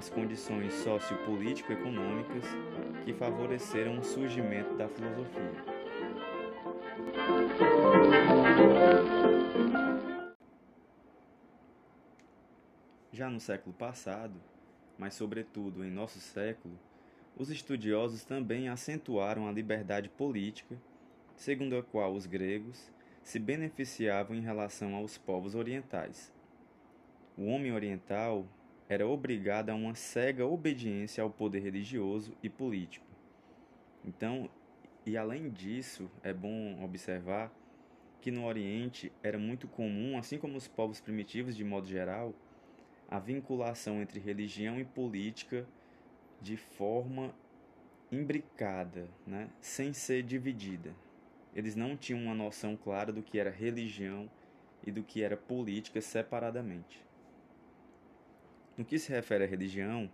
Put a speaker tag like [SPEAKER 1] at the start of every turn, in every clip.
[SPEAKER 1] as condições sociopolítico-econômicas que favoreceram o surgimento da filosofia. Já no século passado, mas sobretudo em nosso século, os estudiosos também acentuaram a liberdade política, segundo a qual os gregos se beneficiavam em relação aos povos orientais. O homem oriental era obrigado a uma cega obediência ao poder religioso e político. Então, e além disso, é bom observar que no Oriente era muito comum, assim como os povos primitivos de modo geral, a vinculação entre religião e política de forma imbricada, né? sem ser dividida. Eles não tinham uma noção clara do que era religião e do que era política separadamente. No que se refere à religião,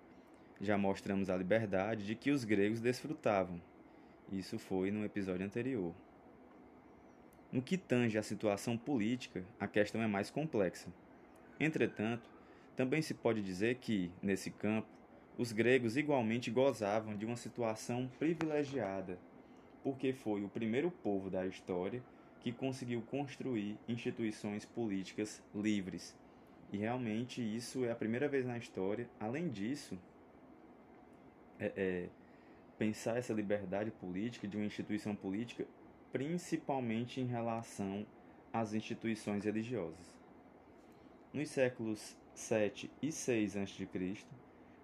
[SPEAKER 1] já mostramos a liberdade de que os gregos desfrutavam. Isso foi no episódio anterior. No que tange à situação política, a questão é mais complexa. Entretanto, também se pode dizer que, nesse campo, os gregos igualmente gozavam de uma situação privilegiada, porque foi o primeiro povo da história que conseguiu construir instituições políticas livres. E realmente isso é a primeira vez na história. Além disso, é, é, pensar essa liberdade política de uma instituição política, principalmente em relação às instituições religiosas. Nos séculos 7 e 6 a.C.,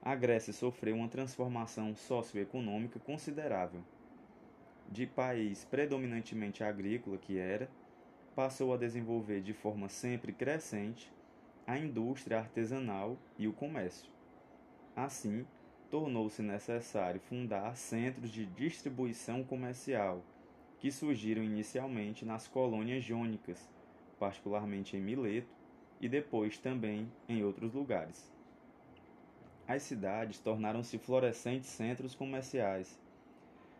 [SPEAKER 1] a Grécia sofreu uma transformação socioeconômica considerável. De país predominantemente agrícola que era, passou a desenvolver de forma sempre crescente a indústria artesanal e o comércio. Assim, tornou-se necessário fundar centros de distribuição comercial, que surgiram inicialmente nas colônias jônicas, particularmente em Mileto, e depois também em outros lugares. As cidades tornaram-se florescentes centros comerciais,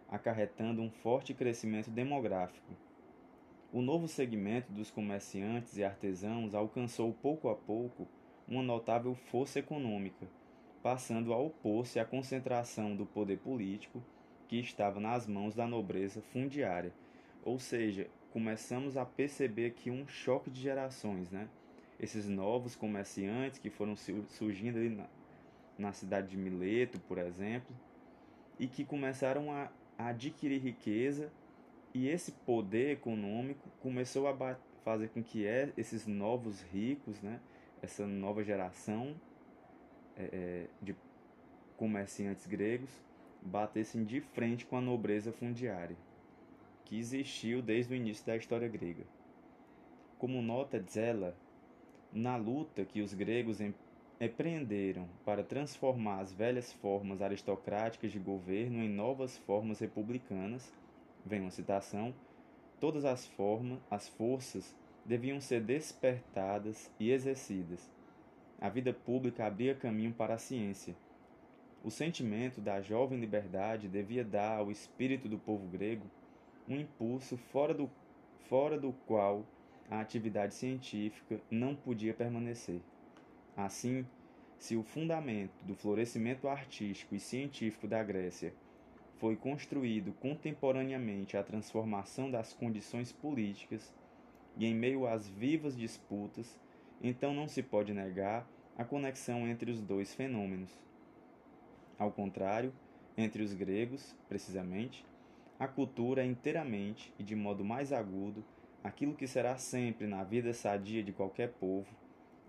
[SPEAKER 1] acarretando um forte crescimento demográfico. O novo segmento dos comerciantes e artesãos alcançou pouco a pouco uma notável força econômica, passando a opor-se à concentração do poder político que estava nas mãos da nobreza fundiária. Ou seja, começamos a perceber aqui um choque de gerações, né? esses novos comerciantes que foram surgindo ali na, na cidade de Mileto, por exemplo, e que começaram a, a adquirir riqueza e esse poder econômico começou a fazer com que é, esses novos ricos, né, essa nova geração é, é, de comerciantes gregos batessem de frente com a nobreza fundiária, que existiu desde o início da história grega. Como nota Zella, na luta que os gregos empreenderam para transformar as velhas formas aristocráticas de governo em novas formas republicanas, vem uma citação, todas as formas, as forças deviam ser despertadas e exercidas. A vida pública abria caminho para a ciência. O sentimento da jovem liberdade devia dar ao espírito do povo grego um impulso fora do, fora do qual a atividade científica não podia permanecer. Assim, se o fundamento do florescimento artístico e científico da Grécia foi construído contemporaneamente à transformação das condições políticas e em meio às vivas disputas, então não se pode negar a conexão entre os dois fenômenos. Ao contrário, entre os gregos, precisamente, a cultura é inteiramente e de modo mais agudo aquilo que será sempre na vida sadia de qualquer povo,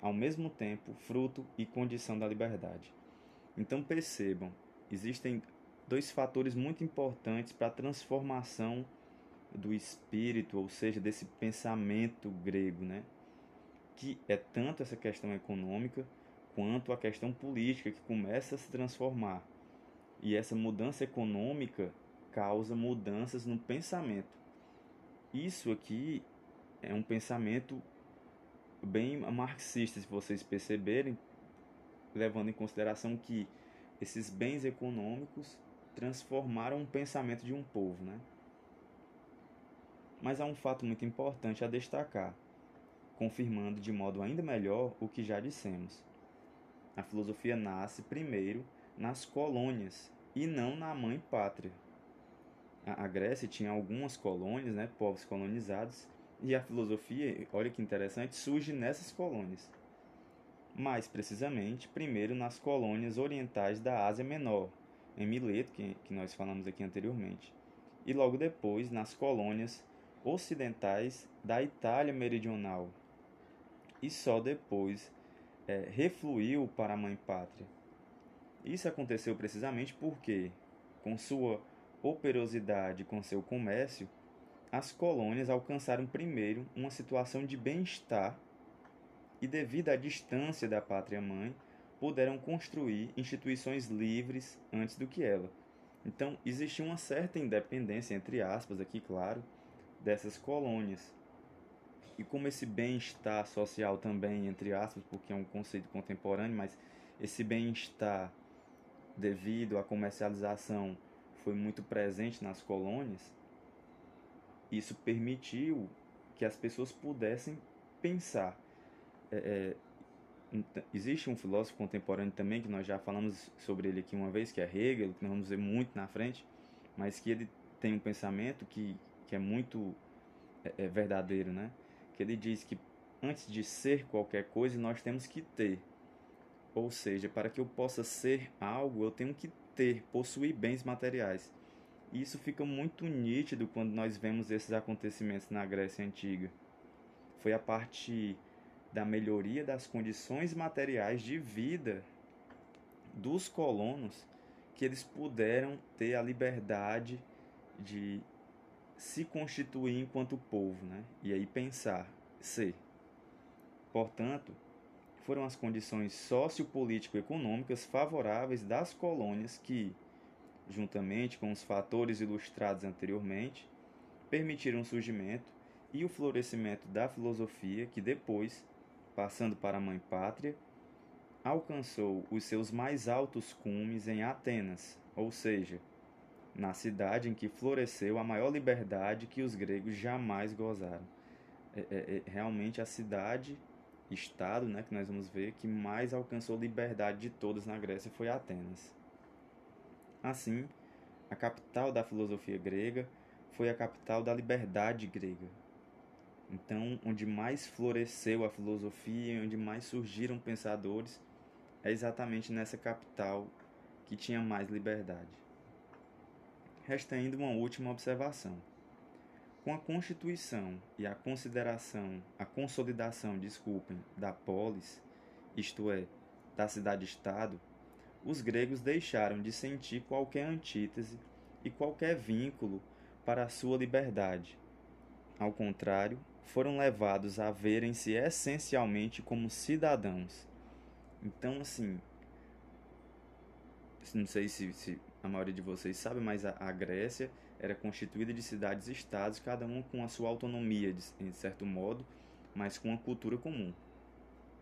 [SPEAKER 1] ao mesmo tempo fruto e condição da liberdade. Então percebam, existem dois fatores muito importantes para a transformação do espírito, ou seja, desse pensamento grego, né? Que é tanto essa questão econômica quanto a questão política que começa a se transformar. E essa mudança econômica causa mudanças no pensamento. Isso aqui é um pensamento bem marxista, se vocês perceberem, levando em consideração que esses bens econômicos transformaram o pensamento de um povo, né? Mas há um fato muito importante a destacar, confirmando de modo ainda melhor o que já dissemos. A filosofia nasce primeiro nas colônias e não na mãe pátria. A Grécia tinha algumas colônias, né, povos colonizados, e a filosofia, olha que interessante, surge nessas colônias. Mais precisamente, primeiro nas colônias orientais da Ásia Menor, em Mileto, que, que nós falamos aqui anteriormente, e logo depois nas colônias ocidentais da Itália Meridional. E só depois é, refluiu para a mãe pátria. Isso aconteceu precisamente porque, com sua operosidade, com seu comércio, as colônias alcançaram primeiro uma situação de bem-estar e, devido à distância da pátria-mãe, puderam construir instituições livres antes do que ela. Então, existia uma certa independência, entre aspas, aqui, claro, dessas colônias. E como esse bem-estar social também, entre aspas, porque é um conceito contemporâneo, mas esse bem-estar devido à comercialização foi muito presente nas colônias, isso permitiu que as pessoas pudessem pensar. É, é, existe um filósofo contemporâneo também, que nós já falamos sobre ele aqui uma vez, que é Hegel, que nós vamos ver muito na frente, mas que ele tem um pensamento que, que é muito é, é verdadeiro, né? Que ele diz que antes de ser qualquer coisa, nós temos que ter. Ou seja, para que eu possa ser algo, eu tenho que ter, possuir bens materiais. E isso fica muito nítido quando nós vemos esses acontecimentos na Grécia Antiga. Foi a partir da melhoria das condições materiais de vida dos colonos que eles puderam ter a liberdade de se constituir enquanto povo, né? E aí pensar, ser. Portanto, foram as condições sociopolítico-econômicas favoráveis das colônias que, juntamente com os fatores ilustrados anteriormente, permitiram o surgimento e o florescimento da filosofia que depois, passando para a mãe pátria, alcançou os seus mais altos cumes em Atenas, ou seja, na cidade em que floresceu a maior liberdade que os gregos jamais gozaram. É, é, é realmente a cidade, estado, né, que nós vamos ver, que mais alcançou liberdade de todos na Grécia foi Atenas. Assim, a capital da filosofia grega foi a capital da liberdade grega. Então, onde mais floresceu a filosofia, onde mais surgiram pensadores, é exatamente nessa capital que tinha mais liberdade. Resta ainda uma última observação. Com a constituição e a consideração, a consolidação, desculpem, da polis, isto é, da cidade-estado, os gregos deixaram de sentir qualquer antítese e qualquer vínculo para a sua liberdade. Ao contrário, foram levados a verem-se essencialmente como cidadãos. Então, assim, não sei se, se a maioria de vocês sabe, mas a, a Grécia era constituída de cidades-estados, cada um com a sua autonomia, de, de certo modo, mas com uma cultura comum.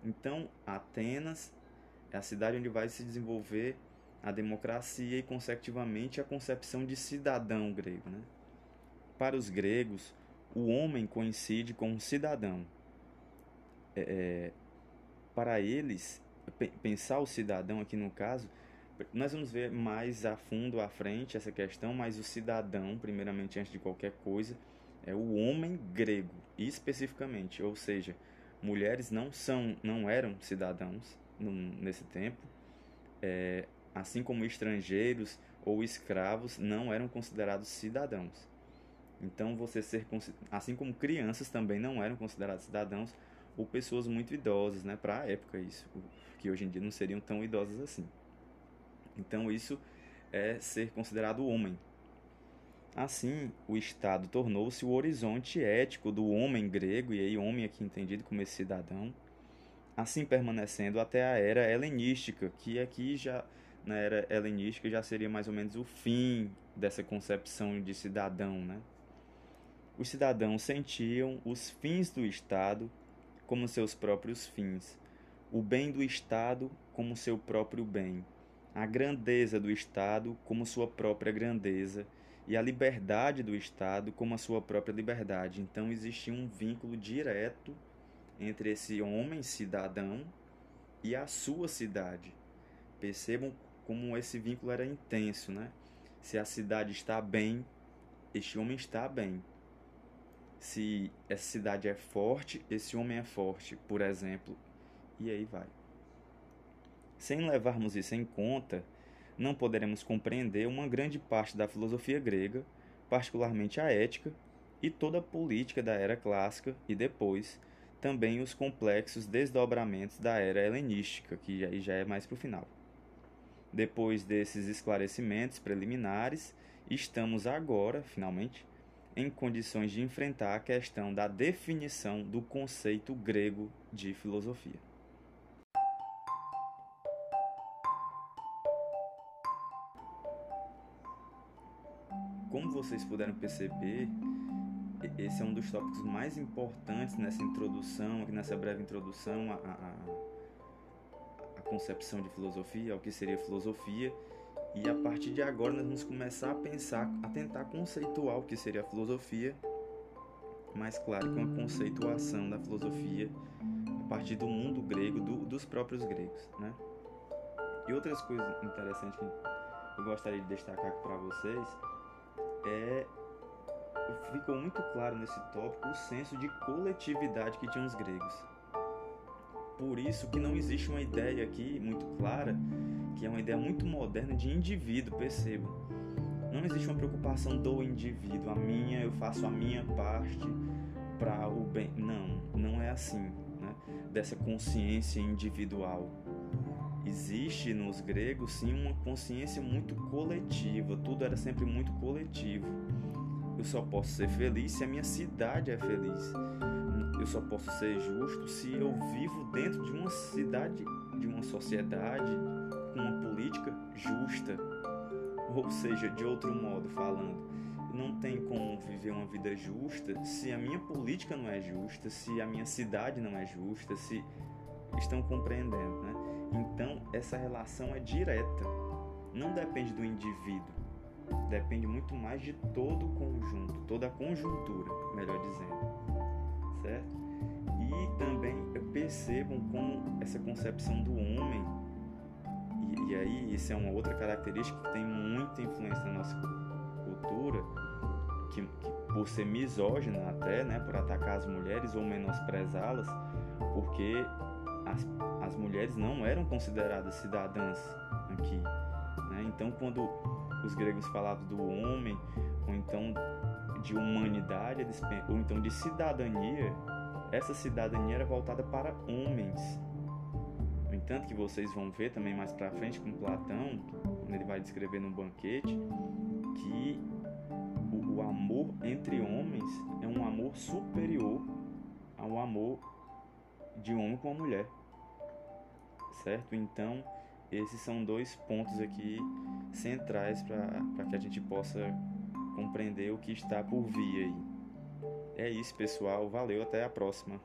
[SPEAKER 1] Então, Atenas é a cidade onde vai se desenvolver a democracia e, consecutivamente, a concepção de cidadão grego. Né? Para os gregos, o homem coincide com o cidadão. É, é para eles, pensar o cidadão aqui no caso, nós vamos ver mais a fundo à frente essa questão, mas o cidadão, primeiramente, antes de qualquer coisa, é o homem grego, especificamente, ou seja, mulheres não são, não eram cidadãos, nesse tempo, é, assim como estrangeiros ou escravos não eram considerados cidadãos. Então, você ser assim como crianças também não eram considerados cidadãos ou pessoas muito idosas, né, para a época isso, que hoje em dia não seriam tão idosas assim. Então, isso é ser considerado homem. Assim, o Estado tornou-se o horizonte ético do homem grego, e aí homem aqui entendido como esse cidadão, assim permanecendo até a era helenística, que aqui já na era helenística já seria mais ou menos o fim dessa concepção de cidadão, né? Os cidadãos sentiam os fins do Estado como seus próprios fins, o bem do Estado como seu próprio bem, a grandeza do Estado como sua própria grandeza e a liberdade do Estado como a sua própria liberdade. Então existia um vínculo direto entre esse homem cidadão e a sua cidade. Percebam como esse vínculo era intenso, né? Se a cidade está bem, este homem está bem. Se essa cidade é forte, esse homem é forte, por exemplo, e aí vai. Sem levarmos isso em conta, não poderemos compreender uma grande parte da filosofia grega, particularmente a ética e toda a política da era clássica e depois também os complexos desdobramentos da era helenística, que aí já é mais para o final. Depois desses esclarecimentos preliminares, estamos agora, finalmente, em condições de enfrentar a questão da definição do conceito grego de filosofia. Como vocês puderam perceber, esse é um dos tópicos mais importantes nessa introdução, nessa breve introdução à, à, à concepção de filosofia, ao que seria filosofia. E a partir de agora nós vamos começar a pensar, a tentar conceituar o que seria a filosofia, mas claro, com a conceituação da filosofia a partir do mundo grego, do, dos próprios gregos, né? E outras coisas interessantes que eu gostaria de destacar aqui para vocês é ficou muito claro nesse tópico o senso de coletividade que tinham os gregos. Por isso que não existe uma ideia aqui muito clara, que é uma ideia muito moderna de indivíduo, percebam. Não existe uma preocupação do indivíduo, a minha, eu faço a minha parte para o bem. Não, não é assim, né? Dessa consciência individual. Existe nos gregos sim uma consciência muito coletiva, tudo era sempre muito coletivo. Eu só posso ser feliz se a minha cidade é feliz. Eu só posso ser justo se eu vivo dentro de uma cidade, de uma sociedade justa. Ou seja, de outro modo falando, não tem como viver uma vida justa se a minha política não é justa, se a minha cidade não é justa, se estão compreendendo, né? Então, essa relação é direta, não depende do indivíduo, depende muito mais de todo o conjunto, toda a conjuntura, melhor dizendo, certo? E também percebam como essa concepção do homem, e, aí isso é uma outra característica que tem muita influência na nossa cultura, que, que por ser misógina até, né, por atacar as mulheres ou menosprezá-las, porque as, as mulheres não eram consideradas cidadãs aqui. Né? Então, quando os gregos falavam do homem, ou então de humanidade, ou então de cidadania, essa cidadania era voltada para homens. Entanto, que vocês vão ver também mais para frente com Platão, quando ele vai descrever no banquete, que o, o amor entre homens é um amor superior ao amor de homem com uma mulher. Certo? Então, esses são dois pontos aqui centrais para que a gente possa compreender o que está por vir aí. É isso, pessoal. Valeu, até a próxima.